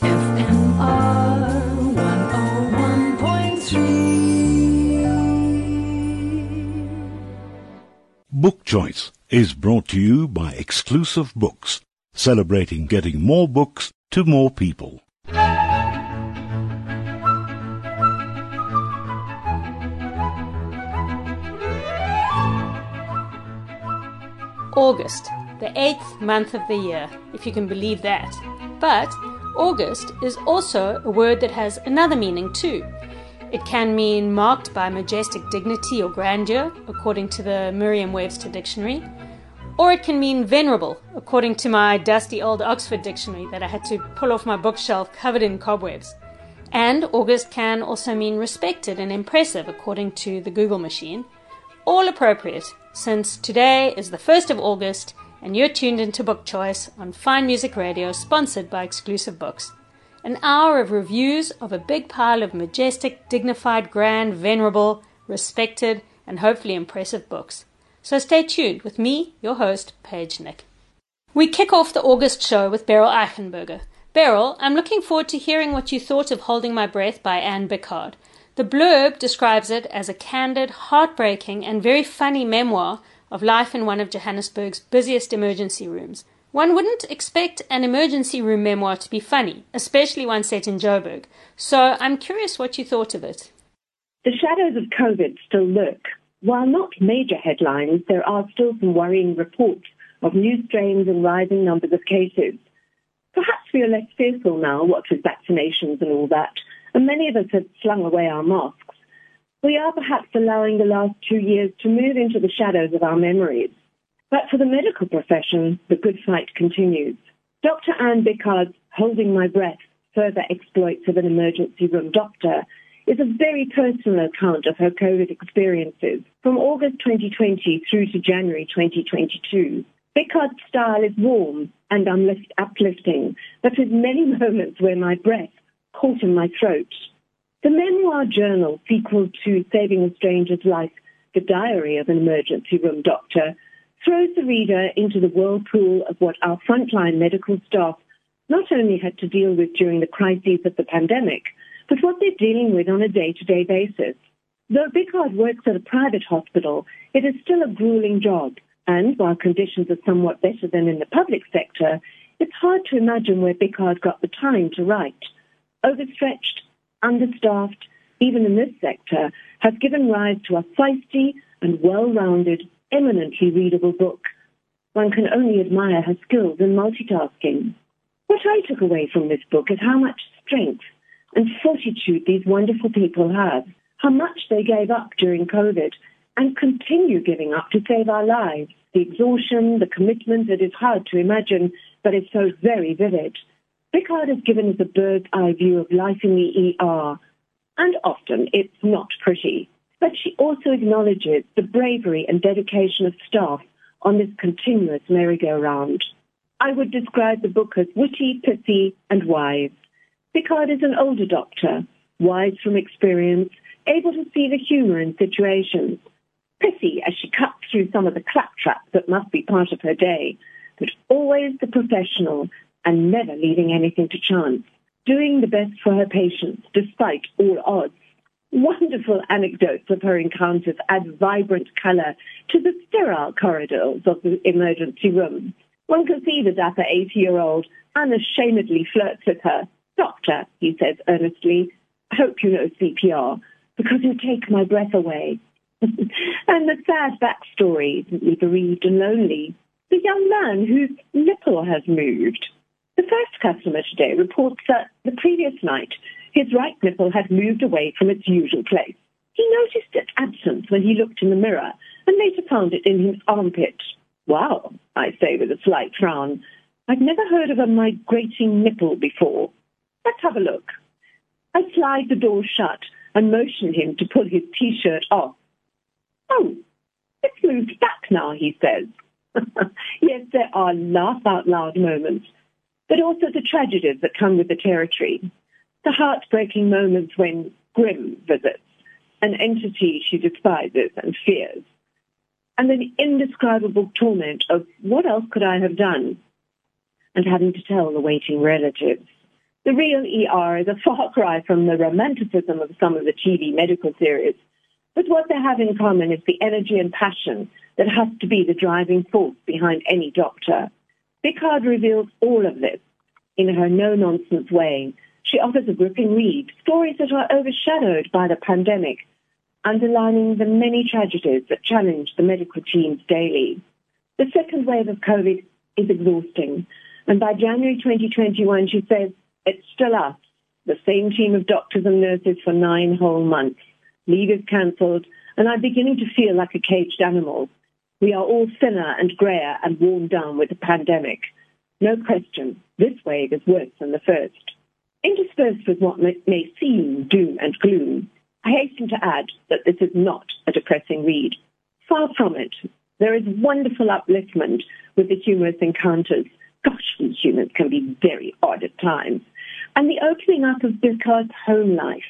101.3. Book Choice is brought to you by Exclusive Books, celebrating getting more books to more people. August, the eighth month of the year, if you can believe that. But August is also a word that has another meaning too. It can mean marked by majestic dignity or grandeur, according to the Merriam Webster Dictionary, or it can mean venerable, according to my dusty old Oxford Dictionary that I had to pull off my bookshelf covered in cobwebs. And August can also mean respected and impressive, according to the Google machine. All appropriate, since today is the 1st of August and you're tuned into Book Choice on Fine Music Radio, sponsored by Exclusive Books. An hour of reviews of a big pile of majestic, dignified, grand, venerable, respected, and hopefully impressive books. So stay tuned with me, your host, Paige Nick. We kick off the August show with Beryl Eichenberger. Beryl, I'm looking forward to hearing what you thought of Holding My Breath by Anne Biccard. The blurb describes it as a candid, heartbreaking, and very funny memoir of life in one of Johannesburg's busiest emergency rooms. One wouldn't expect an emergency room memoir to be funny, especially one set in Joburg. So I'm curious what you thought of it. The shadows of COVID still lurk. While not major headlines, there are still some worrying reports of new strains and rising numbers of cases. Perhaps we are less fearful now, what with vaccinations and all that, and many of us have slung away our masks. We are perhaps allowing the last two years to move into the shadows of our memories. But for the medical profession, the good fight continues. Dr. Anne Biccard's Holding My Breath, Further Exploits of an Emergency Room Doctor is a very personal account of her COVID experiences from August 2020 through to January 2022. Biccard's style is warm and uplifting, but with many moments where my breath caught in my throat. The memoir journal sequel to Saving a Stranger's Life, The Diary of an Emergency Room Doctor, throws the reader into the whirlpool of what our frontline medical staff not only had to deal with during the crises of the pandemic, but what they're dealing with on a day-to-day basis. Though Biccard works at a private hospital, it is still a grueling job, and while conditions are somewhat better than in the public sector, it's hard to imagine where Biccard got the time to write. Overstretched, understaffed, even in this sector, has given rise to a feisty and well-rounded, eminently readable book. One can only admire her skills in multitasking. What I took away from this book is how much strength and fortitude these wonderful people have, how much they gave up during COVID and continue giving up to save our lives. The exhaustion, the commitment, it is hard to imagine, but it's so very vivid. Biccard has given us a bird's eye view of life in the ER, and often it's not pretty. But she also acknowledges the bravery and dedication of staff on this continuous merry-go-round. I would describe the book as witty, pithy, and wise. Biccard is an older doctor, wise from experience, able to see the humour in situations. Pithy as she cuts through some of the claptrap that must be part of her day, but always the professional and never leaving anything to chance, doing the best for her patients despite all odds. Wonderful anecdotes of her encounters add vibrant colour to the sterile corridors of the emergency room. One can see the dapper 80-year-old unashamedly flirts with her. Doctor, he says earnestly, I hope you know CPR, because you take my breath away. and the sad backstory, bereaved and lonely. The young man whose nipple has moved. The first customer today reports that the previous night his right nipple had moved away from its usual place. He noticed its absence when he looked in the mirror and later found it in his armpit. Wow, I say with a slight frown. I've never heard of a migrating nipple before. Let's have a look. I slide the door shut and motion him to pull his t-shirt off. Oh, it's moved back now, he says. yes, there are laugh out loud moments, but also the tragedies that come with the territory. The heartbreaking moments when Grim visits, an entity she despises and fears. And the indescribable torment of what else could I have done? And having to tell the waiting relatives. The real ER is a far cry from the romanticism of some of the TV medical series. But what they have in common is the energy and passion that has to be the driving force behind any doctor. Biccard reveals all of this in her no-nonsense way. She offers a gripping read, stories that are overshadowed by the pandemic, underlining the many tragedies that challenge the medical teams daily. The second wave of COVID is exhausting, and by January 2021, she says, it's still us, the same team of doctors and nurses for nine whole months. Leave is cancelled, and I'm beginning to feel like a caged animal. We are all thinner and greyer and worn down with the pandemic. No question, this wave is worse than the first. Interspersed with what may, seem doom and gloom, I hasten to add that this is not a depressing read. Far from it. There is wonderful upliftment with the humorous encounters. Gosh, we humans can be very odd at times. And the opening up of Biccard's home life,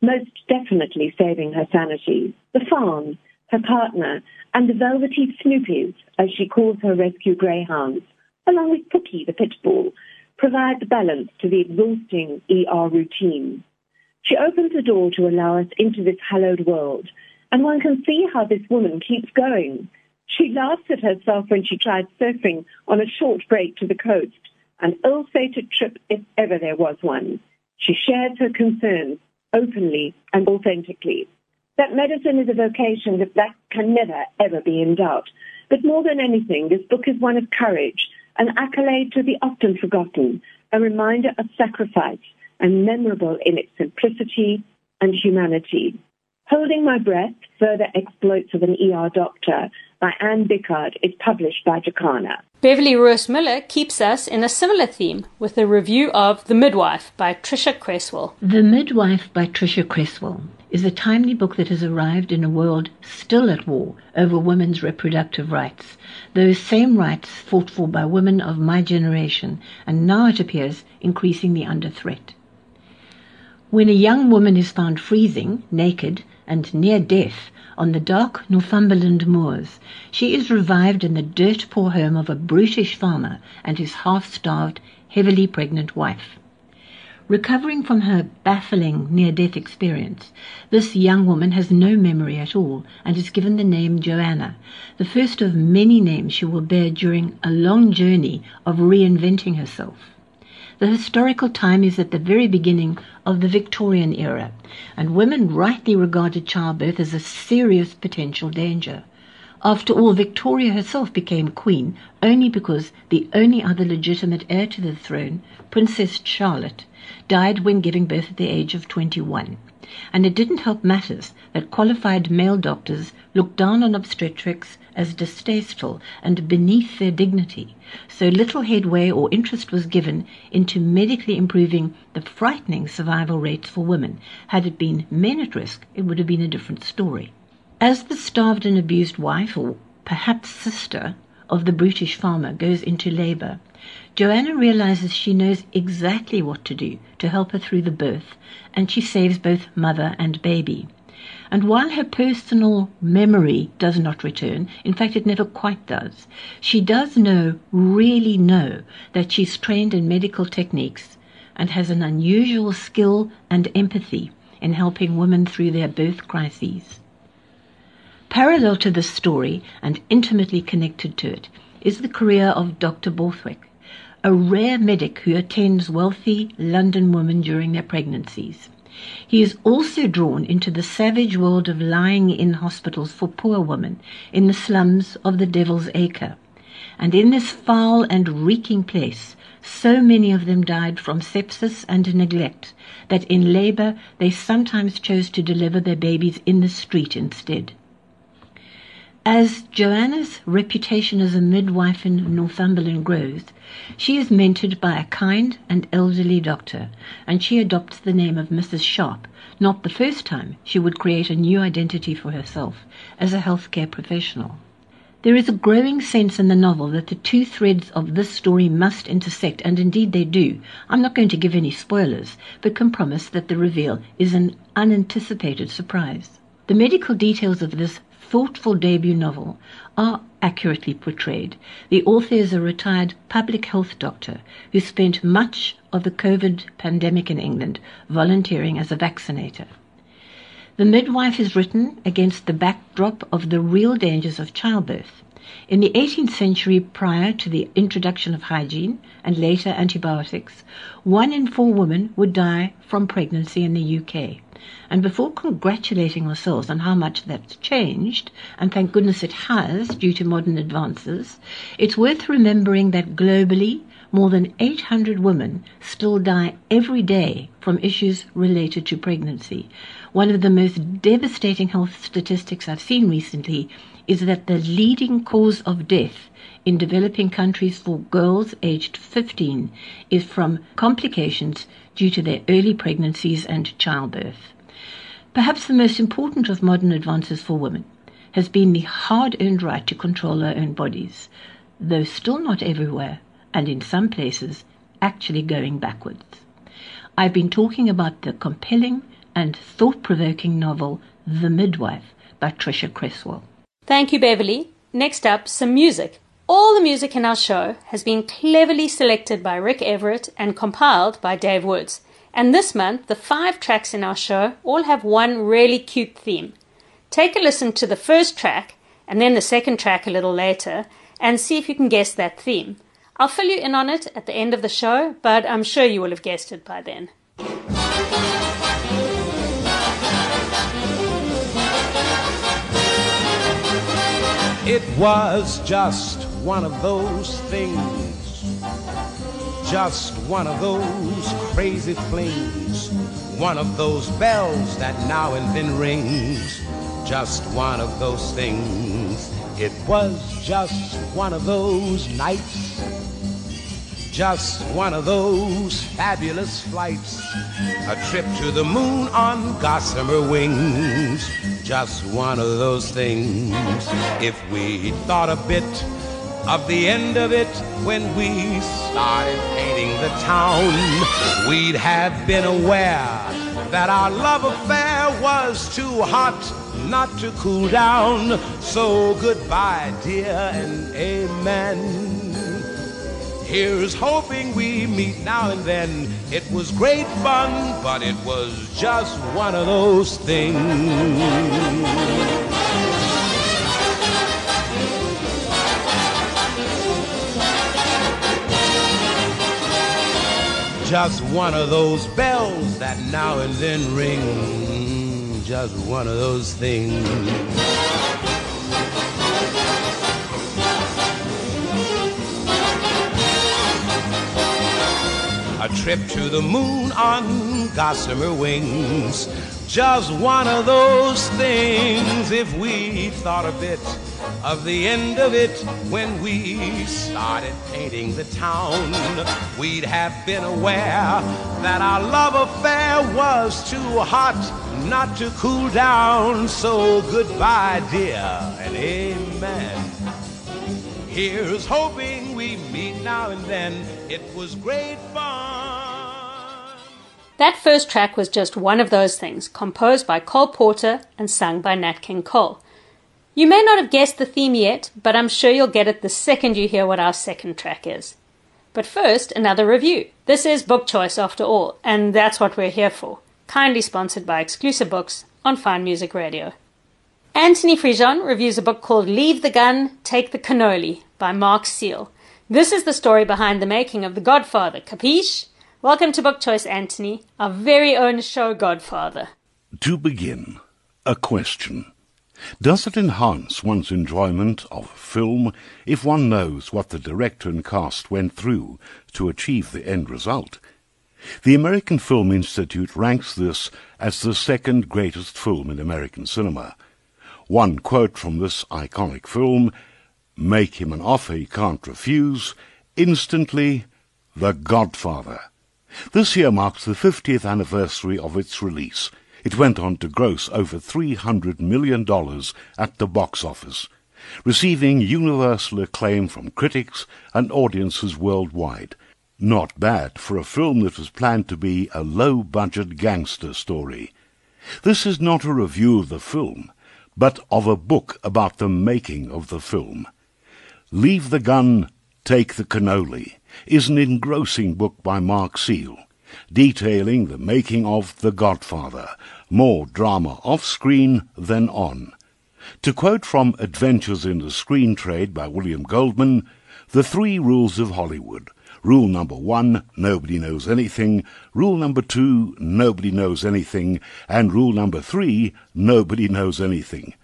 most definitely saving her sanity. The farm, her partner, and the velvety Snoopies, as she calls her rescue greyhounds, along with Pookie the pit bull, provide the balance to the exhausting ER routine. She opens the door to allow us into this hallowed world, and one can see how this woman keeps going. She laughs at herself when she tried surfing on a short break to the coast, an ill-fated trip if ever there was one. She shares her concerns openly and authentically. That medicine is a vocation that, can never, ever be in doubt. But more than anything, this book is one of courage, an accolade to the often forgotten, a reminder of sacrifice, and memorable in its simplicity and humanity. Holding My Breath, Further Exploits of an ER Doctor by Anne Biccard is published by Jacana. Beverly Rose Miller keeps us in a similar theme with a review of The Midwife by Tricia Cresswell. The Midwife by Tricia Cresswell is a timely book that has arrived in a world still at war over women's reproductive rights, those same rights fought for by women of my generation, and now it appears increasingly under threat. When a young woman is found freezing, naked, and near death on the dark Northumberland moors, she is revived in the dirt poor home of a brutish farmer and his half starved, heavily pregnant wife. Recovering from her baffling near death experience, this young woman has no memory at all and is given the name Joanna, the first of many names she will bear during a long journey of reinventing herself. The historical time is at the very beginning of the Victorian era, and women rightly regarded childbirth as a serious potential danger. After all, Victoria herself became queen only because the only other legitimate heir to the throne, Princess Charlotte, died when giving birth at the age of 21. And it didn't help matters that qualified male doctors looked down on obstetrics as distasteful and beneath their dignity, so little headway or interest was given into medically improving the frightening survival rates for women. Had it been men at risk, it would have been a different story. As the starved and abused wife, or perhaps sister, of the brutish farmer goes into labor, Joanna realizes she knows exactly what to do to help her through the birth, and she saves both mother and baby. And while her personal memory does not return, in fact, it never quite does, she does know, really know, that she's trained in medical techniques and has an unusual skill and empathy in helping women through their birth crises. Parallel to this story and intimately connected to it is the career of Dr. Borthwick, a rare medic who attends wealthy London women during their pregnancies. He is also drawn into the savage world of lying in hospitals for poor women in the slums of the Devil's Acre. And in this foul and reeking place, so many of them died from sepsis and neglect that in labor they sometimes chose to deliver their babies in the street instead. As Joanna's reputation as a midwife in Northumberland grows, she is mentored by a kind and elderly doctor, and she adopts the name of Mrs. Sharp, not the first time she would create a new identity for herself as a healthcare professional. There is a growing sense in the novel that the two threads of this story must intersect, and indeed they do. I'm not going to give any spoilers, but can promise that the reveal is an unanticipated surprise. The medical details of this thoughtful debut novel are accurately portrayed. The author is a retired public health doctor who spent much of the COVID pandemic in England, volunteering as a vaccinator. The midwife is written against the backdrop of the real dangers of childbirth. In the 18th century, prior to the introduction of hygiene and later antibiotics, one in four women would die from pregnancy in the UK. And before congratulating ourselves on how much that's changed, and thank goodness it has due to modern advances, it's worth remembering that globally, more than 800 women still die every day from issues related to pregnancy. One of the most devastating health statistics I've seen recently is that the leading cause of death in developing countries for girls aged 15 is from complications due to their early pregnancies and childbirth. Perhaps the most important of modern advances for women has been the hard earned right to control our own bodies, though still not everywhere, and in some places, actually going backwards. I've been talking about the compelling and thought provoking novel The Midwife by Tricia Cresswell. Thank you, Beverly. Next up, some music. All the music in our show has been cleverly selected by Rick Everett and compiled by Dave Woods. And this month, the five tracks in our show all have one really cute theme. Take a listen to the first track and then the second track a little later and see if you can guess that theme. I'll fill you in on it at the end of the show, but I'm sure you will have guessed it by then. It was just one of those things, just one of those crazy flings, one of those bells that now and then rings, just one of those things. It was just one of those nights, just one of those fabulous flights, a trip to the moon on gossamer wings. Just one of those things. If we thought a bit of the end of it when we started painting the town, we'd have been aware that our love affair was too hot not to cool down. So goodbye, dear, and amen. Here's hoping we meet now and then. It was great fun, but it was just one of those things. Just one of those bells that now and then ring. Just one of those things. A trip to the moon on gossamer wings. Just one of those things. If we thought a bit of the end of it when we started painting the town, we'd have been aware that our love affair was too hot not to cool down. So goodbye, dear, and amen. Here's hoping we meet now and then. It was great fun. That first track was just one of those things, composed by Cole Porter and sung by Nat King Cole. You may not have guessed the theme yet, but I'm sure you'll get it the second you hear what our second track is. But first, another review. This is Book Choice after all, and that's what we're here for. Kindly sponsored by Exclusive Books on Fine Music Radio. Anthony Fridjhon reviews a book called Leave the Gun, Take the Cannoli by Mark Seal. This is the story behind the making of The Godfather, capiche? Welcome to Book Choice, Anthony, our very own show Godfather. To begin, a question. Does it enhance one's enjoyment of film if one knows what the director and cast went through to achieve the end result? The American Film Institute ranks this as the second greatest film in American cinema. One quote from this iconic film Make him an offer he can't refuse, instantly, The Godfather. This year marks the 50th anniversary of its release. It went on to gross over $300 million at the box office, receiving universal acclaim from critics and audiences worldwide. Not bad for a film that was planned to be a low-budget gangster story. This is not a review of the film, but of a book about the making of the film. Leave the gun, take the cannoli is an engrossing book by Mark Seal, detailing the making of The Godfather, more drama off screen than on. To quote from Adventures in the Screen Trade by William Goldman, the three rules of Hollywood. Rule number one, nobody knows anything. Rule number two, nobody knows anything. And rule number three, nobody knows anything.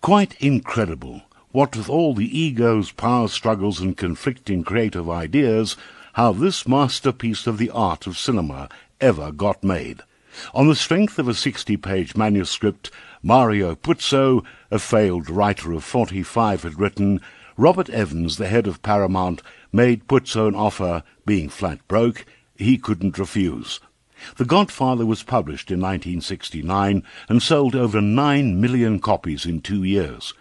Quite incredible, what with all the egos, power struggles, and conflicting creative ideas, how this masterpiece of the art of cinema ever got made. On the strength of a 60-page manuscript, Mario Puzo, a failed writer of 45, had written, Robert Evans, the head of Paramount, made Puzo an offer, being flat broke, he couldn't refuse. The Godfather was published in 1969 and sold over nine million copies in two years.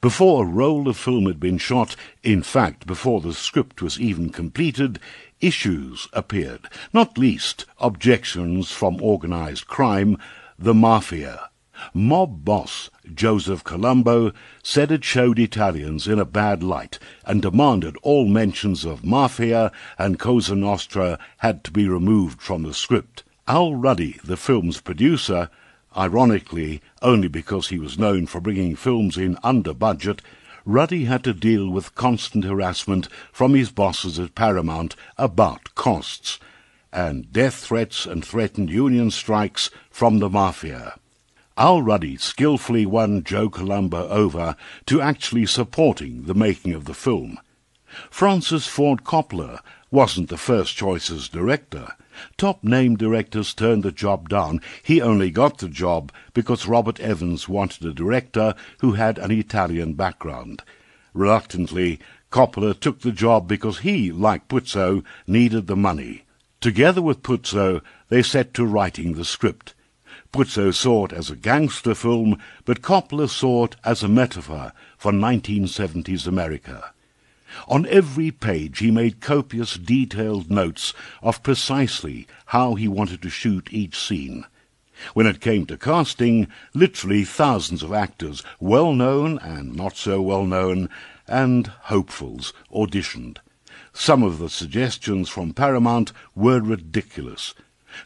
Before a roll of film had been shot, in fact, before the script was even completed, issues appeared, not least objections from organized crime, the Mafia. Mob boss Joseph Colombo said it showed Italians in a bad light and demanded all mentions of Mafia and Cosa Nostra had to be removed from the script. Al Ruddy, the film's producer, ironically only because he was known for bringing films in under budget, Ruddy had to deal with constant harassment from his bosses at Paramount about costs, and death threats and threatened union strikes from the Mafia. Al Ruddy skillfully won Joe Colombo over to actually supporting the making of the film. Francis Ford Coppola wasn't the first choice as director. Top name directors turned the job down. He only got the job because Robert Evans wanted a director who had an Italian background. Reluctantly, Coppola took the job because he, like Puzo, needed the money. Together with Puzo, they set to writing the script. Puzo saw it as a gangster film, but Coppola saw it as a metaphor for 1970s America. On every page he made copious detailed notes of precisely how he wanted to shoot each scene. When it came to casting, literally thousands of actors, well known and not so well known, and hopefuls, auditioned. Some of the suggestions from Paramount were ridiculous.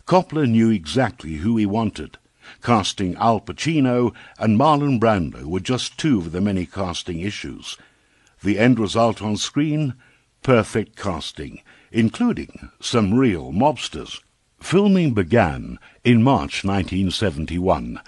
Coppola knew exactly who he wanted. Casting Al Pacino and Marlon Brando were just two of the many casting issues. The end result on screen? Perfect casting, including some real mobsters. Filming began in March 1971.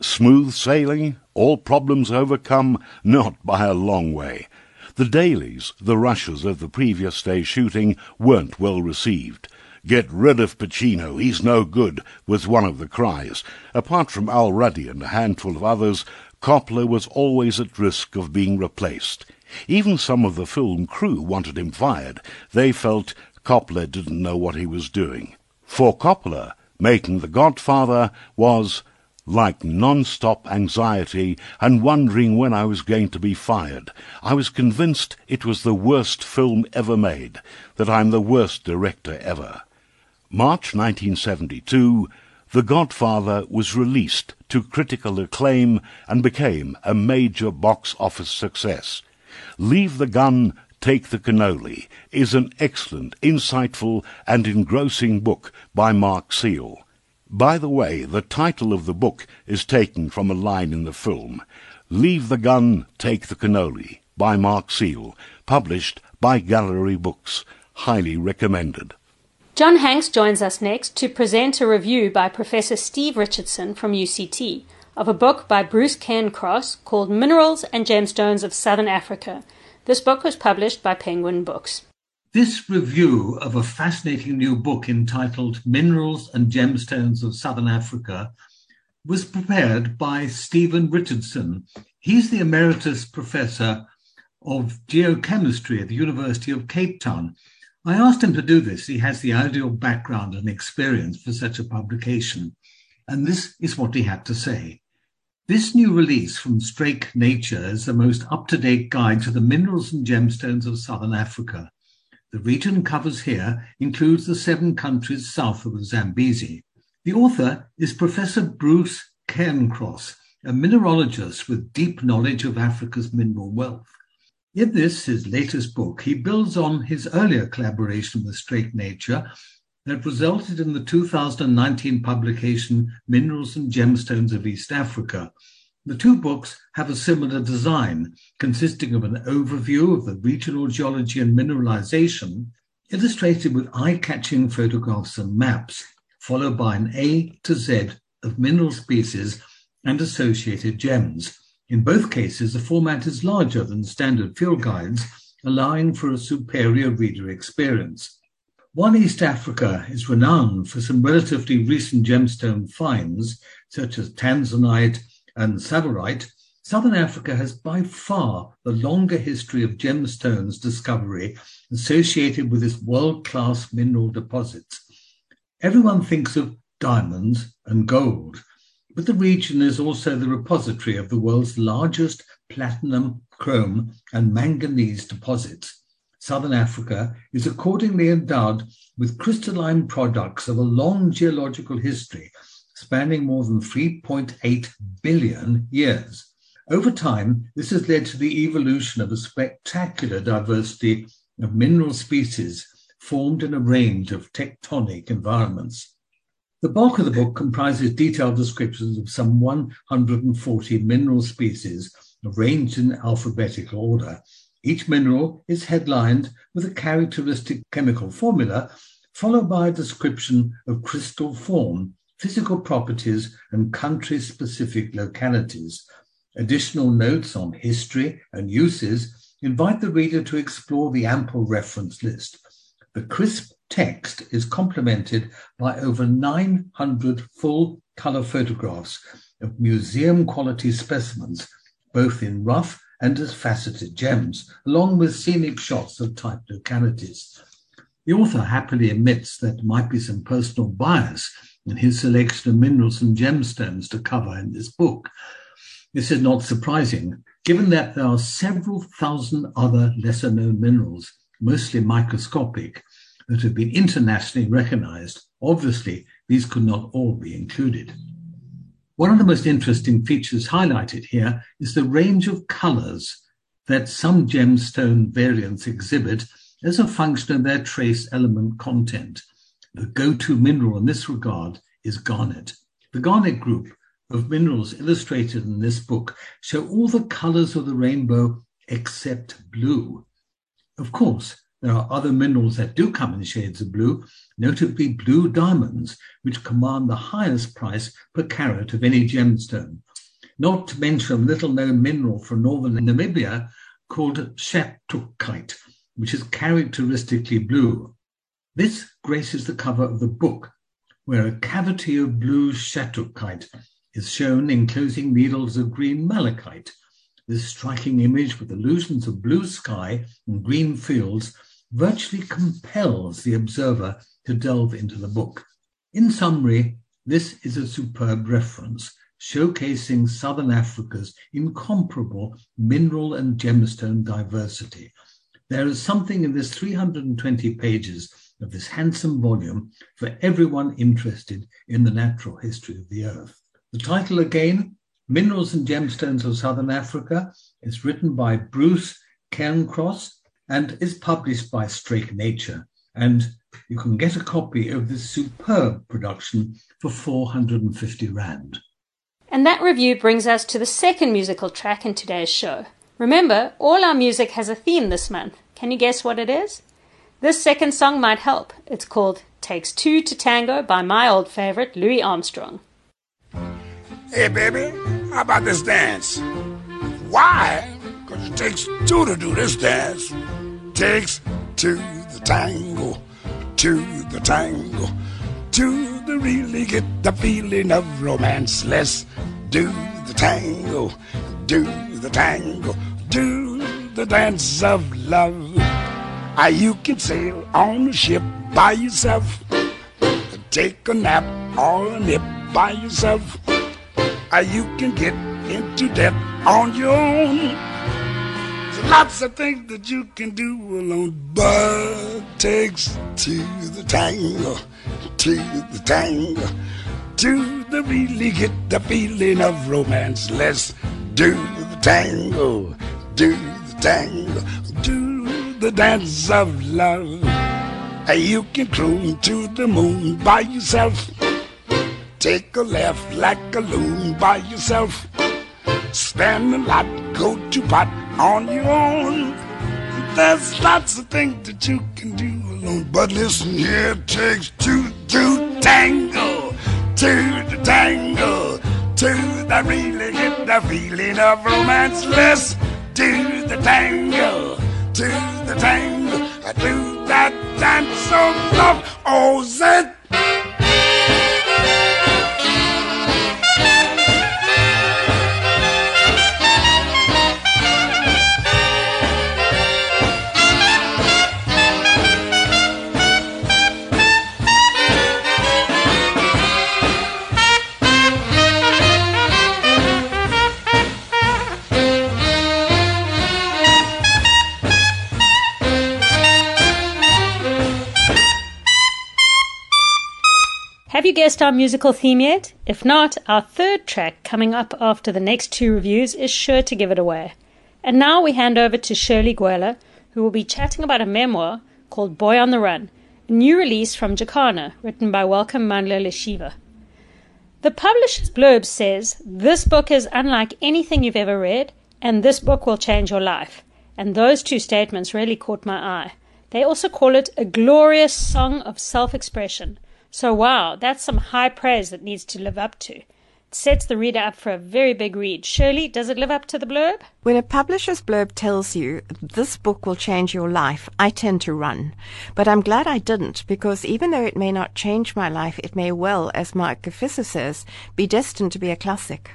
Smooth sailing, all problems overcome, not by a long way. The dailies, the rushes of the previous day's shooting, weren't well received. Get rid of Pacino, he's no good, was one of the cries. Apart from Al Ruddy and a handful of others, Coppola was always at risk of being replaced. Even some of the film crew wanted him fired. They felt Coppola didn't know what he was doing. For Coppola, making The Godfather was like non-stop anxiety and wondering when I was going to be fired. I was convinced it was the worst film ever made, that I'm the worst director ever. March 1972, The Godfather was released to critical acclaim and became a major box office success. Leave the Gun, Take the Cannoli is an excellent, insightful, and engrossing book by Mark Seal. By the way, the title of the book is taken from a line in the film. Leave the Gun, Take the Cannoli by Mark Seal, published by Gallery Books. Highly recommended. John Hanks joins us next to present a review by Professor Steve Richardson from UCT of a book by Bruce Cairncross called Minerals and Gemstones of Southern Africa. This book was published by Penguin Books. This review of a fascinating new book entitled Minerals and Gemstones of Southern Africa was prepared by Stephen Richardson. He's the Emeritus Professor of Geochemistry at the University of Cape Town. I asked him to do this. He has the ideal background and experience for such a publication. And this is what he had to say. This new release from Struik Nature is the most up to date guide to the minerals and gemstones of Southern Africa. The region covers here includes the seven countries south of the Zambezi. The author is Professor Bruce Cairncross, a mineralogist with deep knowledge of Africa's mineral wealth. In this, his latest book, he builds on his earlier collaboration with Struik Nature that resulted in the 2019 publication Minerals and Gemstones of East Africa. The two books have a similar design, consisting of an overview of the regional geology and mineralization, illustrated with eye catching photographs and maps, followed by an A to Z of mineral species and associated gems. In both cases, the format is larger than standard field guides, allowing for a superior reader experience. While East Africa is renowned for some relatively recent gemstone finds, such as tanzanite and tsavorite, Southern Africa has by far the longer history of gemstones discovery associated with its world-class mineral deposits. Everyone thinks of diamonds and gold, but the region is also the repository of the world's largest platinum, chrome, and manganese deposits. Southern Africa is accordingly endowed with crystalline products of a long geological history spanning more than 3.8 billion years. Over time, this has led to the evolution of a spectacular diversity of mineral species formed in a range of tectonic environments. The bulk of the book comprises detailed descriptions of some 140 mineral species arranged in alphabetical order, each mineral is headlined with a characteristic chemical formula, followed by a description of crystal form, physical properties, and country specific localities. Additional notes on history and uses invite the reader to explore the ample reference list. The crisp text is complemented by over 900 full color photographs of museum quality specimens, both in rough and as faceted gems, along with scenic shots of type localities. The author happily admits that there might be some personal bias in his selection of minerals and gemstones to cover in this book. This is not surprising, given that there are several thousand other lesser known minerals, mostly microscopic, that have been internationally recognized. Obviously, these could not all be included. One of the most interesting features highlighted here is the range of colors that some gemstone variants exhibit as a function of their trace element content. The go-to mineral in this regard is garnet. The garnet group of minerals illustrated in this book show all the colors of the rainbow except blue. Of course, there are other minerals that do come in shades of blue, notably blue diamonds, which command the highest price per carat of any gemstone. Not to mention a little known mineral from northern Namibia called shattuckite, which is characteristically blue. This graces the cover of the book, where a cavity of blue shattuckite is shown enclosing needles of green malachite. This striking image with illusions of blue sky and green fields virtually compels the observer to delve into the book. In summary, this is a superb reference showcasing Southern Africa's incomparable mineral and gemstone diversity. There is something in this 320 pages of this handsome volume for everyone interested in the natural history of the earth. The title again, Minerals and Gemstones of Southern Africa, is written by Bruce Cairncross and is published by Struik Nature. And you can get a copy of this superb production for 450 Rand. And that review brings us to the second musical track in today's show. Remember, all our music has a theme this month. Can you guess what it is? This second song might help. It's called Takes Two to Tango by my old favorite, Louis Armstrong. Hey, baby, how about this dance? Why? Because it takes two to do this dance takes to the tango, to the tango, to the really get the feeling of romance. Let's do the tango, do the tango, do the dance of love. Ah, you can sail on a ship by yourself, take a nap or a nip by yourself. Ah, you can get into debt on your own lots of things that you can do alone, but takes to the tango, to the tango, to the really get the feeling of romance. Let's do the tango, do the tango, do the dance of love. You can croon to the moon by yourself. Take a left like a loon by yourself. Spend a lot, go to pot on your own. There's lots of things that you can do alone. But listen here, it takes two to tango, to the tango, to the really get the feeling of romance. Let's do the tango, to the tango, do that dance of love. Oh, that guessed our musical theme yet? If not, our third track coming up after the next two reviews is sure to give it away. And now we hand over to Shirley Gwala, who will be chatting about a memoir called Boy on the Run, a new release from Jacana, written by Welcome Mandla Lishivha. The publisher's blurb says, This book is unlike anything you've ever read, and this book will change your life. And those two statements really caught my eye. They also call it a glorious song of self expression. So, wow, that's some high praise that needs to live up to. It sets the reader up for a very big read. Shirley, does it live up to the blurb? When a publisher's blurb tells you this book will change your life, I tend to run. But I'm glad I didn't, because even though it may not change my life, it may well, as Mark Gevisser says, be destined to be a classic.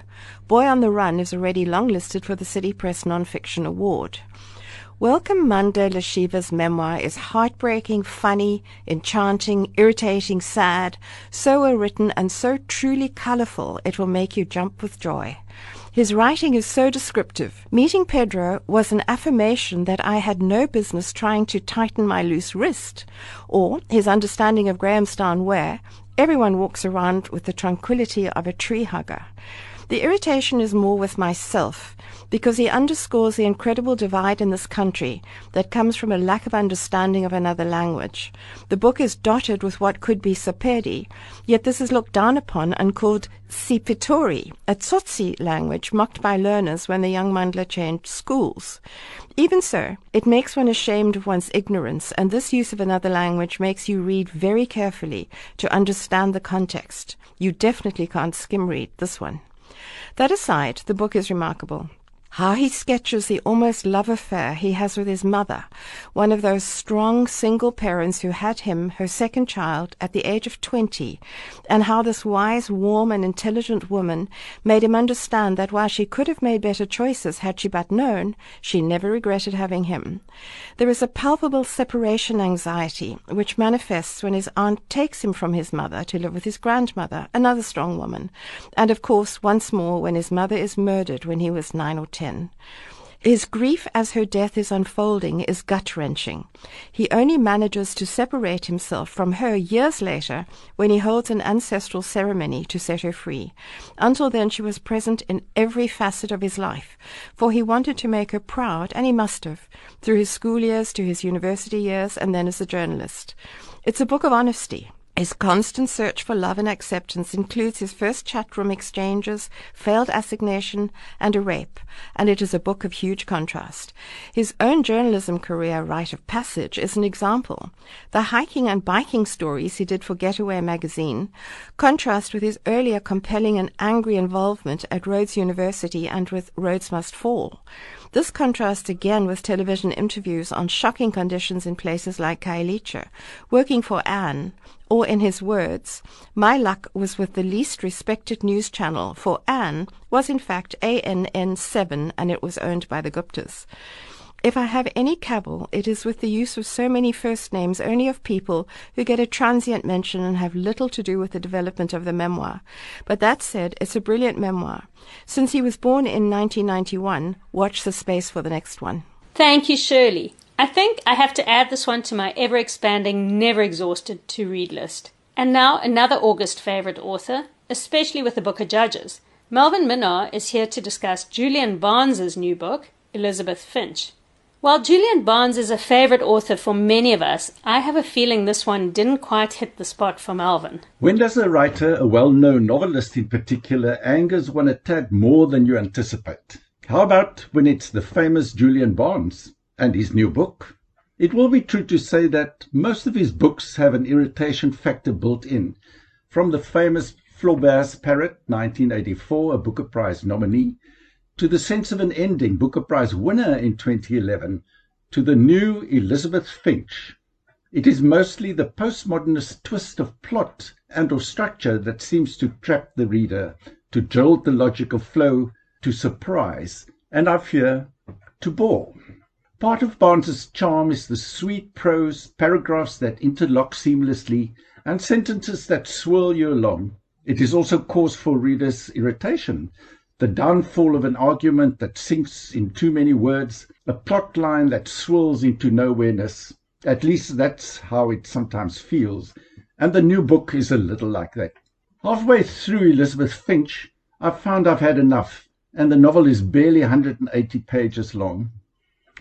Boy on the Run is already longlisted for the City Press Nonfiction Award. Welcome Mandla Lishivha's memoir is heartbreaking, funny, enchanting, irritating, sad, so well written and so truly colorful it will make you jump with joy. His writing is so descriptive. Meeting Pedro was an affirmation that I had no business trying to tighten my loose wrist, or his understanding of Grahamstown where everyone walks around with the tranquility of a tree hugger. The irritation is more with myself because he underscores the incredible divide in this country that comes from a lack of understanding of another language. The book is dotted with what could be Sepedi, yet this is looked down upon and called Sepitori, a Tsotsi language mocked by learners when the young Mandla changed schools. Even so, it makes one ashamed of one's ignorance, and this use of another language makes you read very carefully to understand the context. You definitely can't skim read this one. That aside, the book is remarkable. How he sketches the almost love affair he has with his mother, one of those strong single parents who had him, her second child, at the age of twenty, and how this wise, warm, and intelligent woman made him understand that while she could have made better choices had she but known, she never regretted having him. There is a palpable separation anxiety which manifests when his aunt takes him from his mother to live with his grandmother, another strong woman, and of course once more when his mother is murdered when he was nine or ten. His grief as her death is unfolding is gut wrenching. He only manages to separate himself from her years later when he holds an ancestral ceremony to set her free. Until then, she was present in every facet of his life, for he wanted to make her proud, and he must have, through his school years to his university years, and then as a journalist. It's a book of honesty. His constant search for love and acceptance includes his first chat room exchanges, failed assignation, and a rape, and it is a book of huge contrast. His own journalism career, rite of passage, is an example. The hiking and biking stories he did for Getaway magazine contrast with his earlier compelling and angry involvement at Rhodes University and with Rhodes Must Fall. This contrasts again with television interviews on shocking conditions in places like Khayelitsha, working for Anne, or in his words, my luck was with the least respected news channel, for Anne was in fact ANN7 and it was owned by the Guptas. If I have any cavil, it is with the use of so many first names only of people who get a transient mention and have little to do with the development of the memoir. But that said, it's a brilliant memoir. Since he was born in 1991, watch the space for the next one. Thank you, Shirley. I think I have to add this one to my ever expanding, never exhausted to read list. And now another August favourite author, especially with the Book of Judges. Melvin Minnaar is here to discuss Julian Barnes's new book, Elizabeth Finch. While Julian Barnes is a favorite author for many of us, I have a feeling this one didn't quite hit the spot for Melvin. When does a writer, a well known novelist in particular, angers one a tad more than you anticipate? How about when it's the famous Julian Barnes and his new book? It will be true to say that most of his books have an irritation factor built in, from the famous Flaubert's Parrot, 1984, a Booker Prize nominee, to The Sense of an Ending, Booker Prize winner in 2011, to the new Elizabeth Finch. It is mostly the postmodernist twist of plot and or structure that seems to trap the reader, to jolt the logical flow, to surprise, and I fear, to bore. Part of Barnes's charm is the sweet prose, paragraphs that interlock seamlessly, and sentences that swirl you along. It is also cause for readers' irritation, the downfall of an argument that sinks in too many words, a plot line that swirls into nowhereness. At least that's how it sometimes feels, and the new book is a little like that. Halfway through Elizabeth Finch, I've found I've had enough, and the novel is barely 180 pages long.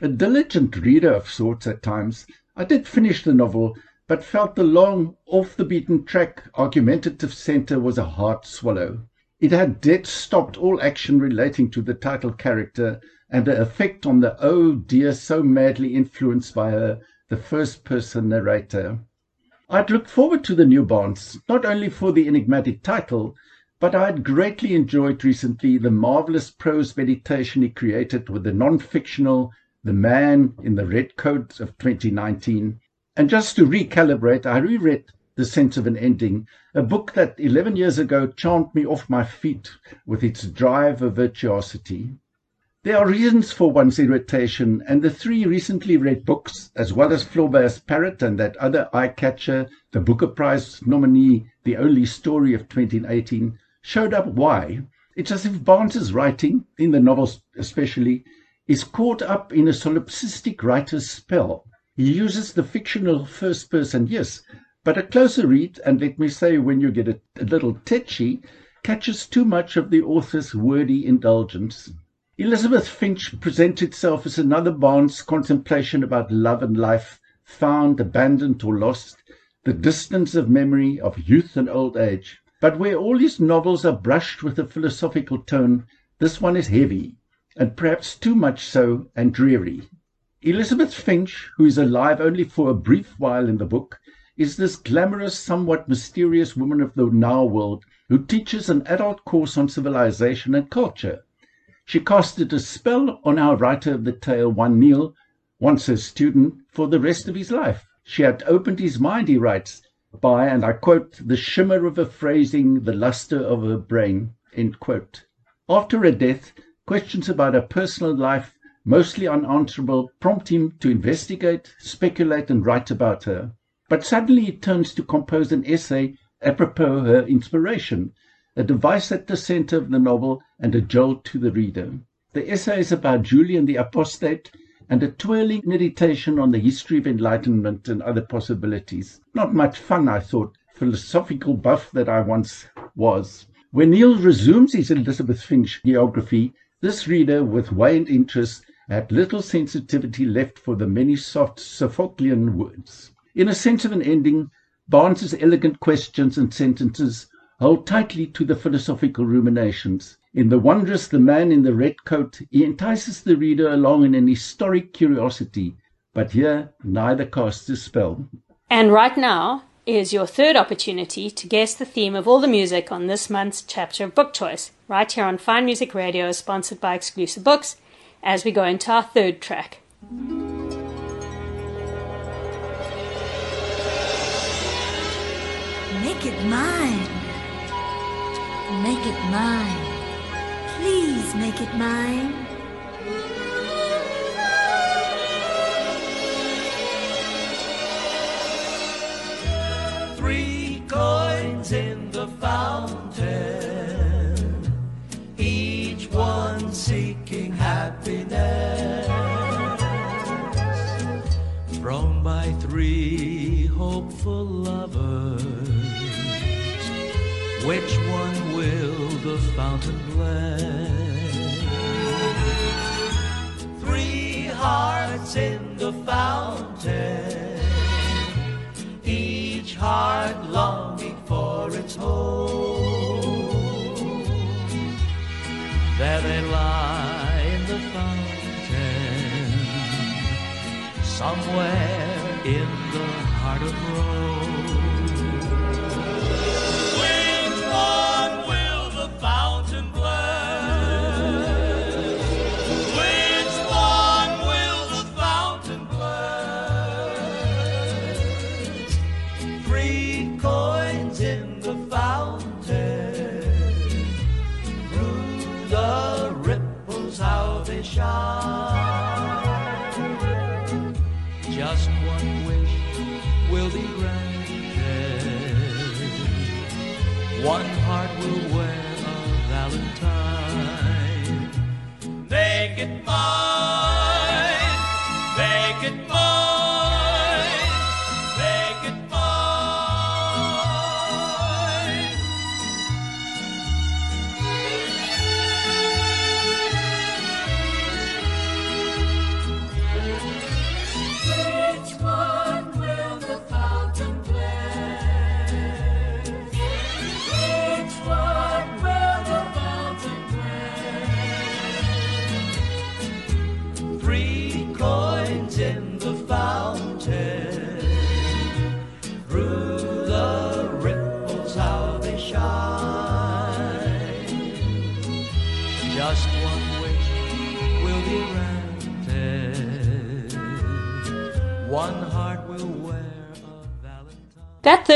A diligent reader of sorts at times, I did finish the novel, but felt the long, off the beaten track, argumentative centre was a hard swallow. It had dead stopped all action relating to the title character and the effect on the oh dear so madly influenced by her, the first person narrator. I'd looked forward to the new Barnes, not only for the enigmatic title, but I had greatly enjoyed recently the marvelous prose meditation he created with the non fictional The Man in the Red Coat of 2019. And just to recalibrate, I reread the Sense of an Ending, a book that 11 years ago charmed me off my feet with its drive of virtuosity. There are reasons for one's irritation, and the three recently read books, as well as Flaubert's Parrot and that other eye catcher, the Booker Prize nominee, The Only Story of 2018, showed up why. It's as if Barnes's writing, in the novels especially, is caught up in a solipsistic writer's spell. He uses the fictional first person, yes, but a closer read, and let me say when you get a, a little tetchy, catches too much of the author's wordy indulgence. Elizabeth Finch presents itself as another Barnes contemplation about love and life, found, abandoned, or lost, the distance of memory, of youth and old age. But where all his novels are brushed with a philosophical tone, this one is heavy, and perhaps too much so, and dreary. Elizabeth Finch, who is alive only for a brief while in the book, is this glamorous, somewhat mysterious woman of the now world who teaches an adult course on civilization and culture. She casted a spell on our writer of the tale, one Neil, once her student, for the rest of his life. She had opened his mind, he writes, by, and I quote, the shimmer of her phrasing, the luster of her brain, end quote. After her death, questions about her personal life, mostly unanswerable, prompt him to investigate, speculate, and write about her. But suddenly he turns to compose an essay apropos her inspiration, a device at the center of the novel and a jolt to the reader. The essay is about Julian the Apostate and a twirling meditation on the history of enlightenment and other possibilities. Not much fun, I thought, philosophical buff that I once was. When Neil resumes his Elizabeth Finch geography, this reader, with waned interest, had little sensitivity left for the many soft Sophoclean words. In a sense of an ending, Barnes's elegant questions and sentences hold tightly to the philosophical ruminations. In The Wondrous The Man in the Red Coat, he entices the reader along in an historic curiosity, but here neither casts a spell. And right now is your third opportunity to guess the theme of all the music on this month's chapter of Book Choice, right here on Fine Music Radio, sponsored by Exclusive Books, as we go into our third track. Make it mine. Make it mine. Please make it mine. Three coins in the fountain, Thrown by three hopeful lovers, which one will the fountain bless? Three hearts in the fountain, each heart longing for its home. There they lie somewhere in the heart of Rome.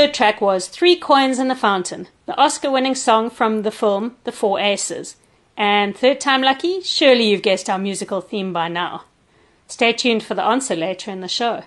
Third track was Three Coins in the Fountain, the Oscar winning song from the film The Four Aces. And third time lucky, surely you've guessed our musical theme by now. Stay tuned for the answer later in the show.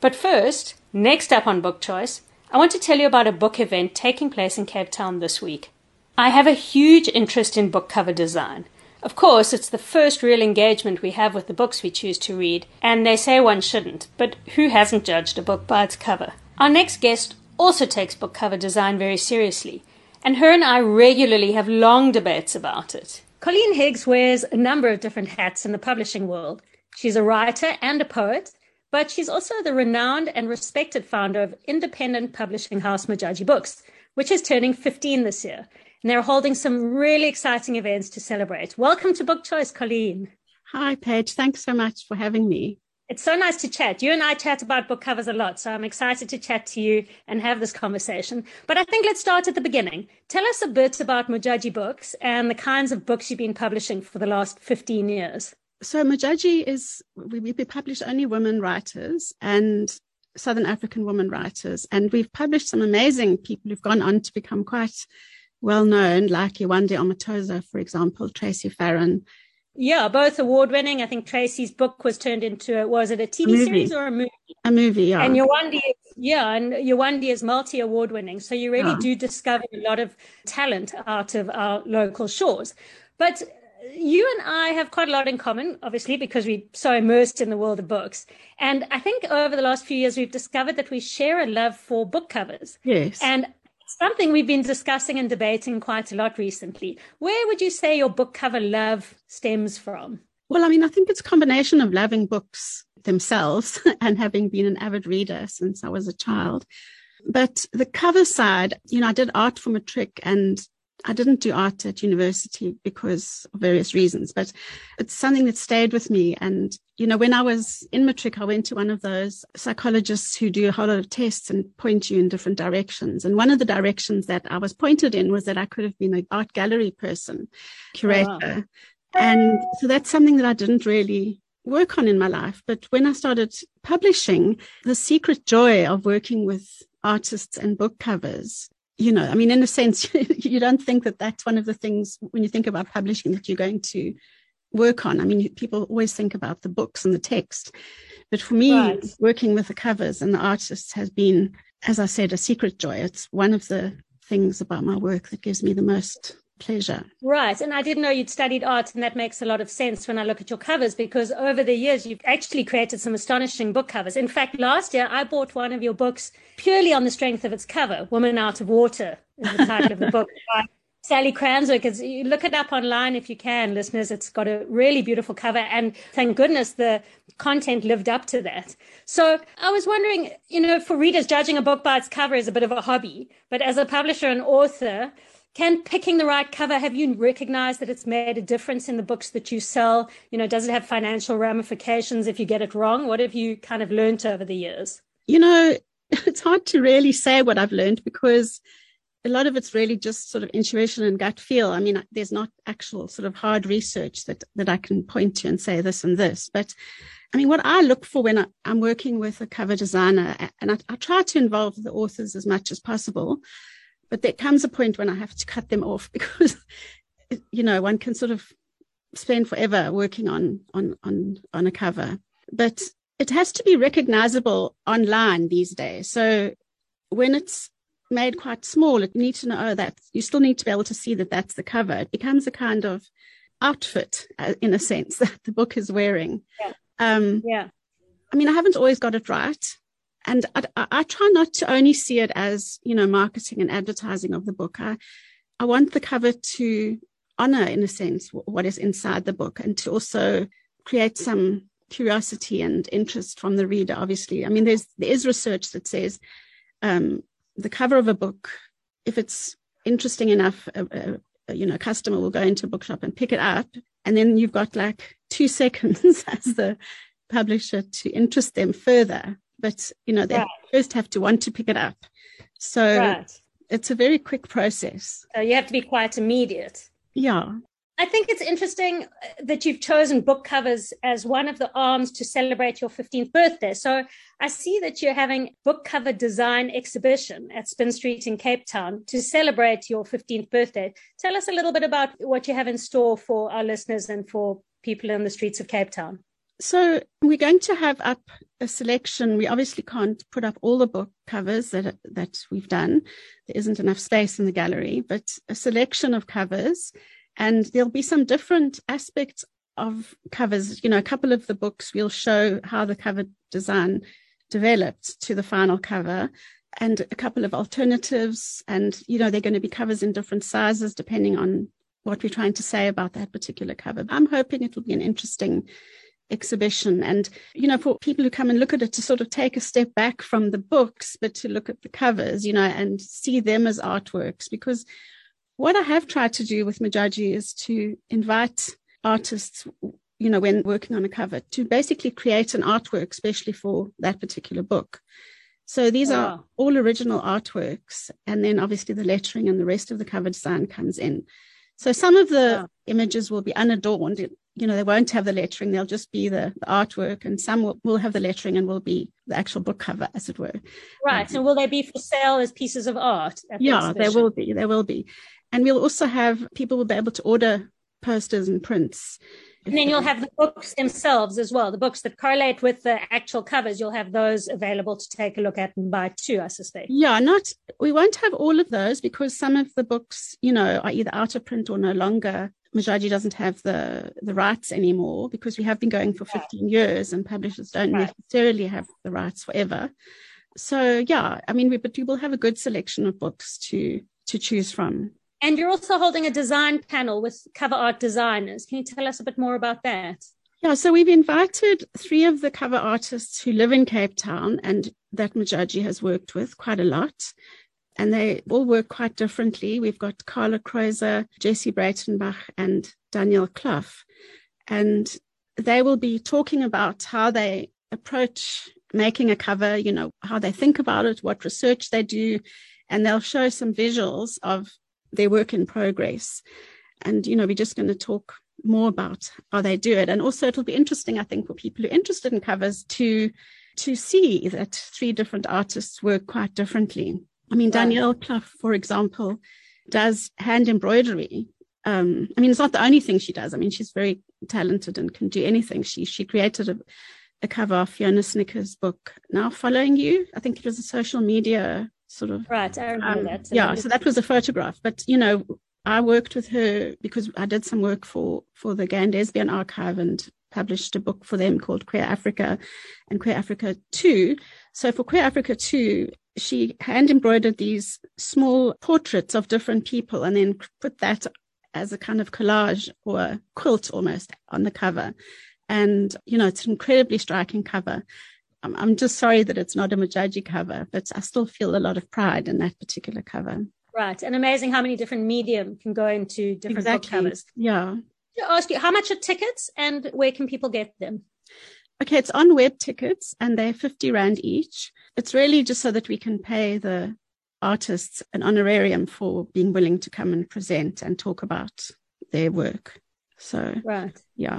But first, next up on Book Choice, I want to tell you about a book event taking place in Cape Town this week. I have a huge interest in book cover design. Of course, it's the first real engagement we have with the books we choose to read, and they say one shouldn't, but who hasn't judged a book by its cover? Our next guest also takes book cover design very seriously, and her and I regularly have long debates about it. Colleen Higgs wears a number of different hats in the publishing world. She's a writer and a poet, but she's also the renowned and respected founder of independent publishing house Modjaji Books, which is turning 15 this year. And they're holding some really exciting events to celebrate. Welcome to Book Choice, Colleen. Hi, Paige. Thanks so much for having me. It's so nice to chat. You and I chat about book covers a lot, so I'm excited to chat to you and have this conversation. But I think let's start at the beginning. Tell us a bit about Modjaji Books and the kinds of books you've been publishing for the last 15 years. So, Modjaji is, we, we publish only women writers and Southern African women writers. And we've published some amazing people who've gone on to become quite well known, like Yewande Omotoso, for example, Tracey Farren. Yeah, both award winning. I think Tracey's book was turned into, a, was it a TV movie. series or a movie? A movie, yeah. And Yewande, is- yeah, and Yewande is multi award winning. So you really Yeah. do discover a lot of talent out of our local shores. But you and I have quite a lot in common, obviously, because we're so immersed in the world of books. And I think over the last few years, we've discovered that we share a love for book covers. Yes. And something we've been discussing and debating quite a lot recently. Where would you say your book cover love stems from? Well, I mean, I think it's a combination of loving books themselves and having been an avid reader since I was a child. But the cover side, you know, I did art for matric and I didn't do art at university because of various reasons, but it's something that stayed with me. And, you know, when I was in matric, I went to one of those psychologists who do a whole lot of tests and point you in different directions. And one of the directions that I was pointed in was that I could have been an art gallery person, curator. And so that's something that I didn't really work on in my life. But when I started publishing, the secret joy of working with artists and book covers, you know, I mean, in a sense, you don't think that that's one of the things when you think about publishing that you're going to work on. I mean, people always think about the books and the text. But for me, Right. working with the covers and the artists has been, as I said, a secret joy. It's one of the things about my work that gives me the most pleasure. Right. And I didn't know you'd studied art, and that makes a lot of sense when I look at your covers because over the years you've actually created some astonishing book covers. In fact, last year I bought one of your books purely on the strength of its cover. Woman Out of Water is the title of the book by Sally Cranswick. It's, you look it up online if you can, listeners. It's got a really beautiful cover, and thank goodness the content lived up to that. So I was wondering, you know, for readers, judging a book by its cover is a bit of a hobby, but as a publisher and author, can picking the right cover have you recognized that it's made a difference in the books that you sell? You know does it have financial ramifications if you get it wrong? What have you kind of learned over the years? You know it's hard to really say what i've learned because a lot of it's really just sort of intuition and gut feel. I mean there's not actual sort of hard research that that i can point to and say this and this. But I mean, what I look for when I, am working with a cover designer, and I, I, try to involve the authors as much as possible, but there comes a point when I have to cut them off because, you know, one can sort of spend forever working on on on on a cover. But it has to be recognizable online these days. So when it's made quite small, it need to know that you still need to be able to see that that's the cover. It becomes a kind of outfit, uh, in a sense, that the book is wearing. Yeah. Um, yeah. I mean, I haven't always got it right and I, I, try not to only see it as you know marketing and advertising of the book. I I want the cover to honor, in a sense, what is inside the book, and to also create some curiosity and interest from the reader. Obviously, I mean, there's there is research that says um, the cover of a book, if it's interesting enough, a, a, you know, a customer will go into a bookshop and pick it up, and then you've got like two seconds as the publisher to interest them further but you know they right. first have to want to pick it up. So right. it's a very quick process. So you have to be quite immediate. Yeah. I think it's interesting uh, that you've chosen book covers as one of the arms to celebrate your 15th birthday. So I see that you're having book cover design exhibition at Spin Street in Cape Town to celebrate your 15th birthday. Tell us a little bit about what you have in store for our listeners and for people in the streets of Cape Town. So we're going to have up a selection. We obviously can't put up all the book covers that that we've done. There isn't enough space in the gallery, but a selection of covers, and there'll be some different aspects of covers. You know, a couple of the books we'll show how the cover design developed to the final cover, and a couple of alternatives. And you know, they're going to be covers in different sizes depending on what we're trying to say about that particular cover. I'm hoping it will be an interesting exhibition. And you know for people who come and look at it to sort of take a step back from the books but to look at the covers you know and see them as artworks. Because what i have tried to do with Modjaji is to invite artists you know when working on a cover to basically create an artwork especially for that particular book. So these wow. are all original artworks and then obviously the lettering and the rest of the cover design comes in. So some of the wow. images will be unadorned you know, they won't have the lettering, they'll just be the, the artwork, and some will, will, have the lettering and will be the actual book cover, as it were. Right. Um, and will they be for sale as pieces of art? yeah, the there will be. There will be. And we'll also have people will be able to order posters and prints. And then you'll have the books themselves as well, the books that correlate with the actual covers. You'll have those available to take a look at and buy too, I suspect. Yeah, not we won't have all of those because some of the books, you know, are either out of print or no longer Modjaji doesn't have the, the rights anymore because we have been going for 15 years and publishers don't right. necessarily have the rights forever. So yeah, I mean, we, but we will have a good selection of books to to choose from. And you're also holding a design panel with cover art designers. Can you tell us a bit more about that? Yeah, so we've invited three of the cover artists who live in Cape Town and that Modjaji has worked with quite a lot and they all work quite differently. We've got Carla Kreuzer, Jesse Breytenbach, and Danielle Clough. And they will be talking about how they approach making a cover, you know, how they think about it, what research they do, and they'll show some visuals of their work in progress. And, you know, we're just going to talk more about how they do it. And also it'll be interesting, I think, for people who are interested in covers to to see that three different artists work quite differently. I mean, Danielle Clough, for example, does hand embroidery. Um, I mean, it's not the only thing she does. I mean, she's very talented and can do anything. She she created a, a cover of Fiona Snyckers' book, Now Following You. I think it was a social media sort of. Right, I remember um, that. yeah, so that was a photograph. But, you know, I worked with her because I did some work for, for the Gay and Lesbian Archive and published a book for them called Queer Africa and Queer Africa 2. So for Queer Africa 2, she hand embroidered these small portraits of different people and then put that as a kind of collage or a quilt almost on the cover. And, you know, it's an incredibly striking cover. I'm, I'm just sorry that it's not a Modjaji cover, but I still feel a lot of pride in that particular cover. Right. And amazing how many different medium can go into different Exactly. book covers. Yeah. To ask you, how much are tickets and where can people get them? Okay, it's on web tickets and they're 50 Rand each. It's really just so that we can pay the artists an honorarium for being willing to come and present and talk about their work. So, Right. yeah.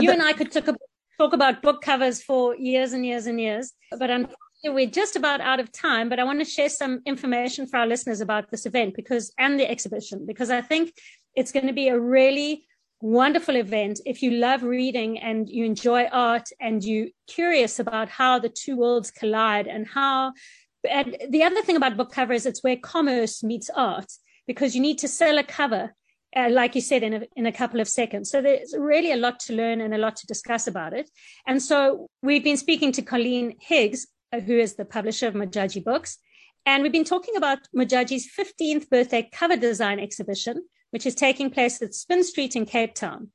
you and I could talk about, talk about book covers for years and years and years, but unfortunately we're just about out of time. But I want to share some information for our listeners about this event because and the exhibition because I think it's going to be a really wonderful event. If you love reading and you enjoy art and you're curious about how the two worlds collide and how and the other thing about book cover is it's where commerce meets art because you need to sell a cover uh, like you said in a, in a couple of seconds. So there's really a lot to learn and a lot to discuss about it. And so we've been speaking to colleen higgs uh, who is the publisher of Modjaji books and we've been talking about Modjaji's 15th birthday cover design exhibition which is taking place at spin street in cape town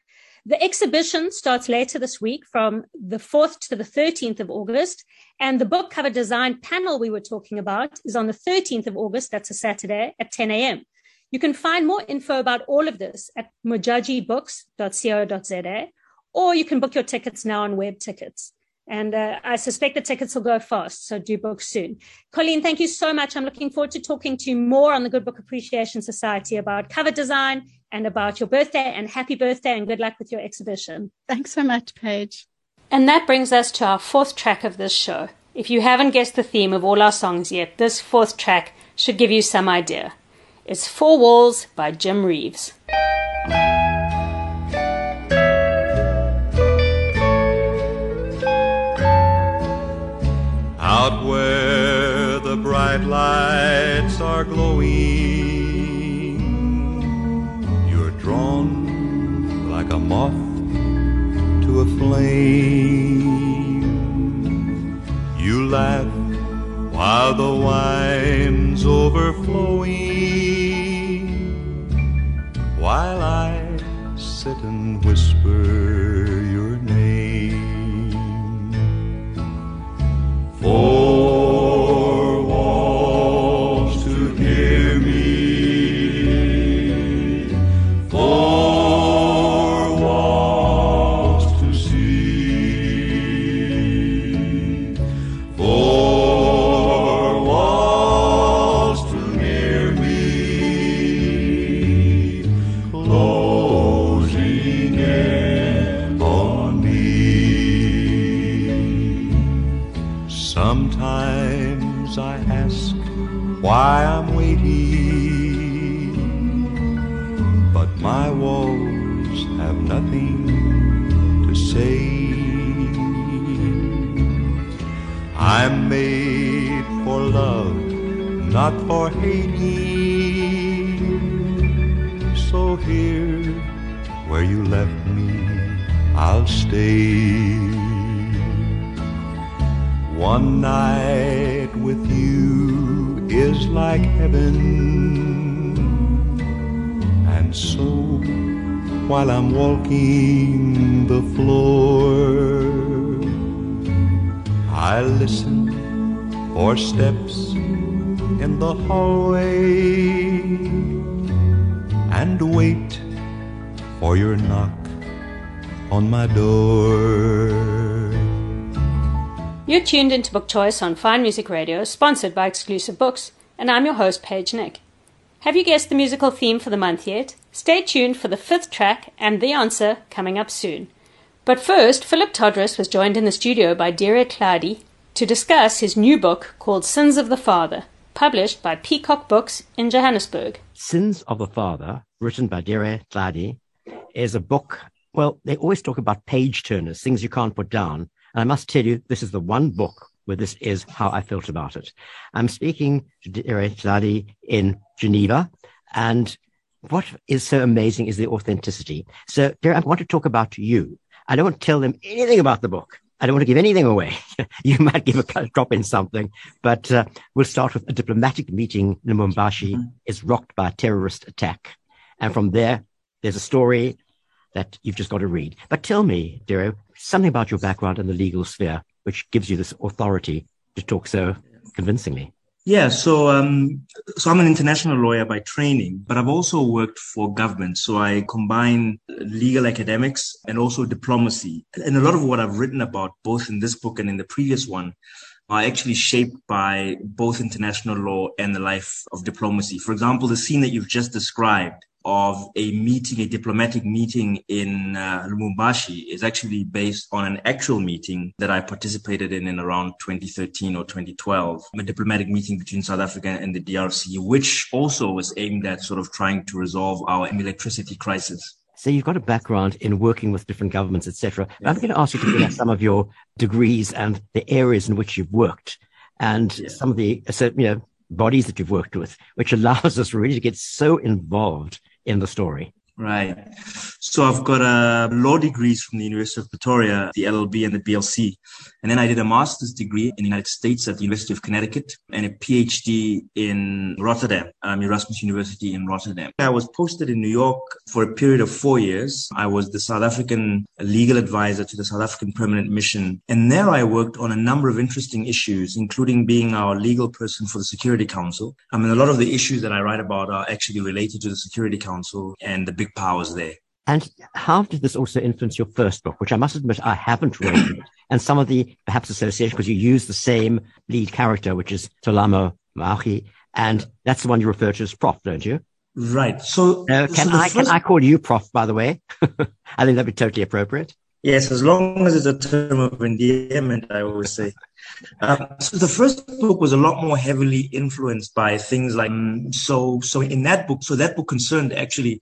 the exhibition starts later this week from the 4th to the 13th of August. And the book cover design panel we were talking about is on the 13th of August. That's a Saturday at 10 a.m. You can find more info about all of this at modjajibooks.co.za, or you can book your tickets now on web tickets. And uh, I suspect the tickets will go fast, so do book soon. Colleen, thank you so much. I'm looking forward to talking to you more on the Good Book Appreciation Society about cover design and about your birthday. And happy birthday and good luck with your exhibition. Thanks so much, Paige. And that brings us to our fourth track of this show. If you haven't guessed the theme of all our songs yet, this fourth track should give you some idea. It's Four Walls by Jim Reeves. You laugh while the wine's overflowing, while I sit and whisper tuned into Book Choice on Fine Music Radio, sponsored by Exclusive Books, and I'm your host, Paige Nick. Have you guessed the musical theme for the month yet? Stay tuned for the fifth track and the answer coming up soon. But first, Philip Todres was joined in the studio by Dire Tladi to discuss his new book called Sins of the Father, published by Peacock Books in Johannesburg. Sins of the Father, written by Dire Tladi, is a book. Well, they always talk about page turners, things you can't put down. And I must tell you, this is the one book where this is how I felt about it. I'm speaking to Dire Tladi in Geneva, and what is so amazing is the authenticity. So, Dire, I want to talk about you. I don't want to tell them anything about the book. I don't want to give anything away. you might give a drop in something, but uh, we'll start with a diplomatic meeting in Lubumbashi mm-hmm. is rocked by a terrorist attack. And from there, there's a story that you've just got to read. But tell me, Dero, something about your background in the legal sphere, which gives you this authority to talk so convincingly. Yeah, so um, so I'm an international lawyer by training, but I've also worked for government. So I combine legal academics and also diplomacy. And a lot of what I've written about, both in this book and in the previous one, are actually shaped by both international law and the life of diplomacy. For example, the scene that you've just described of a meeting, a diplomatic meeting in uh, Lubumbashi is actually based on an actual meeting that I participated in in around 2013 or 2012, a diplomatic meeting between South Africa and the DRC, which also was aimed at sort of trying to resolve our electricity crisis. So you've got a background in working with different governments, etc. I'm going to ask you to give us some of your degrees and the areas in which you've worked, and some of the so, you know bodies that you've worked with, which allows us really to get so involved in the story. Right. So I've got uh, law degrees from the University of Pretoria, the LLB and the BLC. And then I did a master's degree in the United States at the University of Connecticut and a PhD in Rotterdam, um, Erasmus University in Rotterdam. I was posted in New York for a period of four years. I was the South African legal advisor to the South African Permanent Mission. And there I worked on a number of interesting issues, including being our legal person for the Security Council. I mean, a lot of the issues that I write about are actually related to the Security Council and the big big powers there. And how did this also influence your first book, which I must admit I haven't read, and some of the perhaps association because you use the same lead character, which is Tolamo Mahi, and that's the one you refer to as Prof, don't you? Right. So, uh, can so I first... can I call you Prof? By the way, I think that'd be totally appropriate. Yes, as long as it's a term of endearment, I always say. Um, so the first book was a lot more heavily influenced by things like um, so. So in that book, so that book concerned actually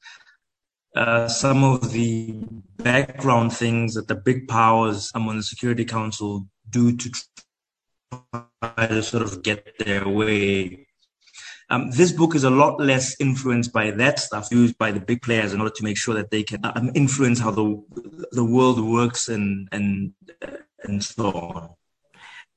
uh, some of the background things that the big powers on the Security Council do to try to sort of get their way. Um, this book is a lot less influenced by that stuff used by the big players in order to make sure that they can um, influence how the the world works and and and so on.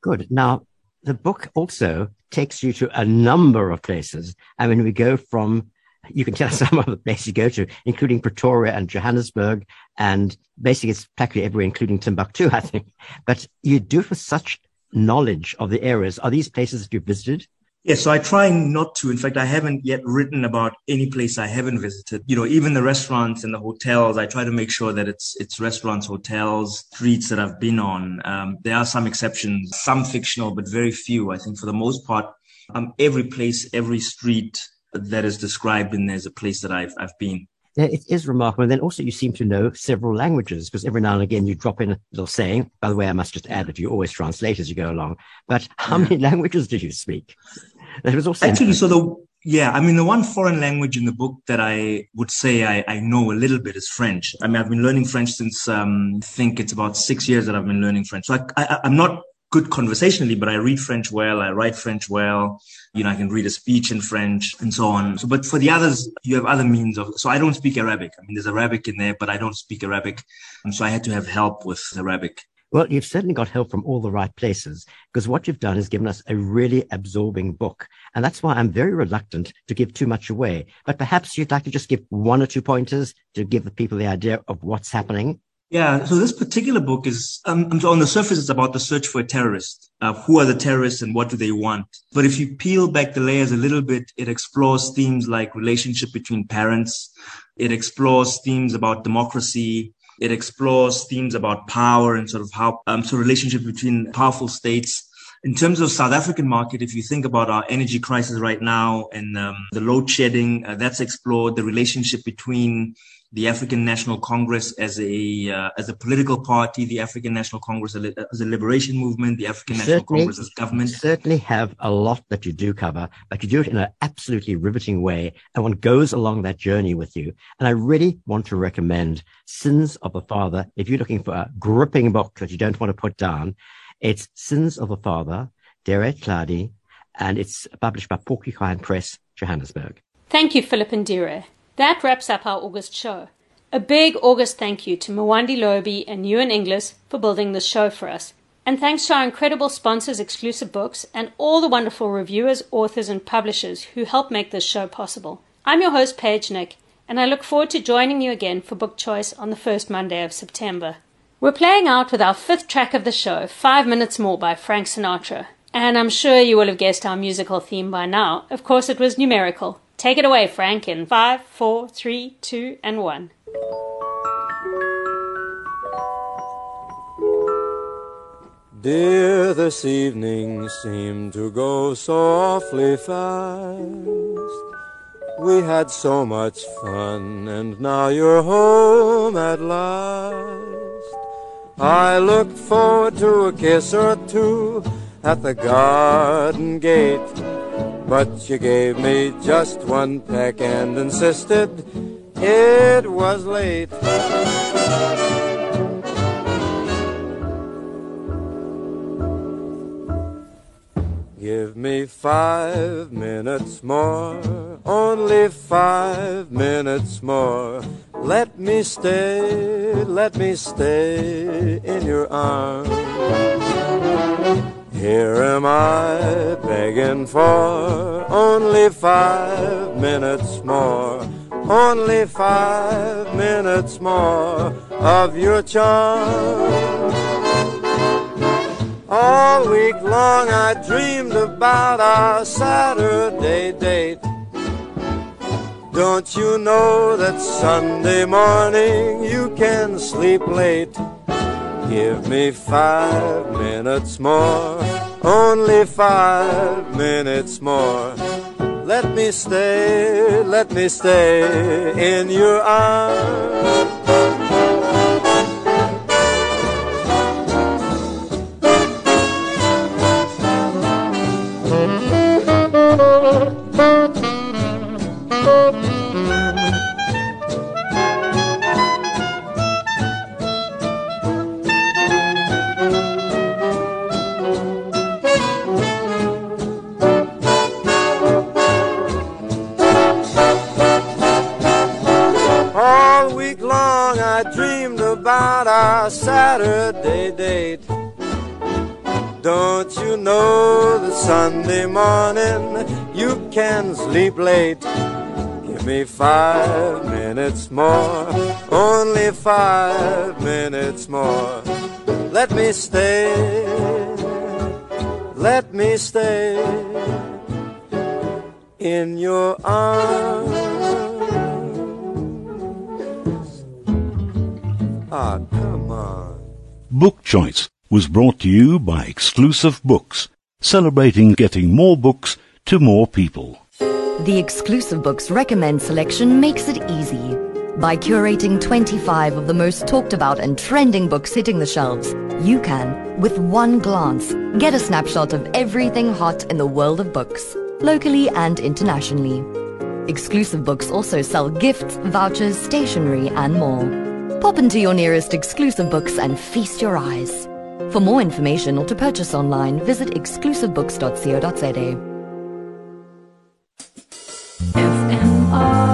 Good. Now, the book also takes you to a number of places. I mean, we go from you can tell some of the places you go to, including Pretoria and Johannesburg, and basically it's practically everywhere, including Timbuktu, I think. But you do with such knowledge of the areas. Are these places that you've visited? Yes, yeah, so I try not to. In fact, I haven't yet written about any place I haven't visited. You know, even the restaurants and the hotels, I try to make sure that it's it's restaurants, hotels, streets that I've been on. Um, there are some exceptions, some fictional, but very few. I think for the most part, um, every place, every street, that is described in there as a place that I've I've been. Yeah, it is remarkable. And then also you seem to know several languages because every now and again you drop in a little saying. By the way, I must just add that you always translate as you go along. But how yeah. many languages do you speak? That was also actually so the yeah, I mean the one foreign language in the book that I would say I, I know a little bit is French. I mean I've been learning French since um, I think it's about six years that I've been learning French. So I, I, I'm not good conversationally, but I read French well. I write French well. You know, I can read a speech in French and so on. So, but for the others, you have other means of, so I don't speak Arabic. I mean, there's Arabic in there, but I don't speak Arabic. And so I had to have help with Arabic. Well, you've certainly got help from all the right places because what you've done is given us a really absorbing book. And that's why I'm very reluctant to give too much away. But perhaps you'd like to just give one or two pointers to give the people the idea of what's happening yeah, so this particular book is, um, on the surface, it's about the search for a terrorist. Uh, who are the terrorists and what do they want? But if you peel back the layers a little bit, it explores themes like relationship between parents. It explores themes about democracy. It explores themes about power and sort of how, um, so relationship between powerful states. In terms of South African market, if you think about our energy crisis right now and um, the load shedding, uh, that's explored the relationship between the African National Congress as a uh, as a political party, the African National Congress as a liberation movement, the African National Congress as government. certainly have a lot that you do cover, but you do it in an absolutely riveting way, and one goes along that journey with you. And I really want to recommend Sins of a Father. If you're looking for a gripping book that you don't want to put down, it's Sins of a Father, Dire Tladi, and it's published by Porcupine Press, Johannesburg. Thank you, Philip and Dire. That wraps up our August show. A big August thank you to Mwandi Lobi and Ewan Inglis for building this show for us. And thanks to our incredible sponsors, Exclusive Books, and all the wonderful reviewers, authors, and publishers who help make this show possible. I'm your host, Paige Nick, and I look forward to joining you again for Book Choice on the first Monday of September. We're playing out with our fifth track of the show, Five Minutes More by Frank Sinatra. And I'm sure you will have guessed our musical theme by now. Of course, it was numerical. Take it away, Frank, in five, four, three, two, and one. Dear, this evening seemed to go so awfully fast. We had so much fun, and now you're home at last. I look forward to a kiss or two at the garden gate, but you gave me just one peck and insisted it was late. Give me five minutes more, only five minutes more. Let me stay, let me stay in your arms. Here am I begging for only five minutes more, only five minutes more of your charm. All week long I dreamed about our Saturday date. Don't you know that Sunday morning you can sleep late? Give me five minutes more, only five minutes more. Let me stay, let me stay in your arms. Minutes more, only five minutes more. Let me stay, let me stay in your arms. Ah, come on. Book Choice was brought to you by Exclusive Books, celebrating getting more books to more people. The Exclusive Books recommend selection makes it easy. By curating 25 of the most talked about and trending books hitting the shelves, you can, with one glance, get a snapshot of everything hot in the world of books, locally and internationally. Exclusive Books also sell gifts, vouchers, stationery, and more. Pop into your nearest Exclusive Books and feast your eyes. For more information or to purchase online, visit exclusivebooks.co.za. FMR.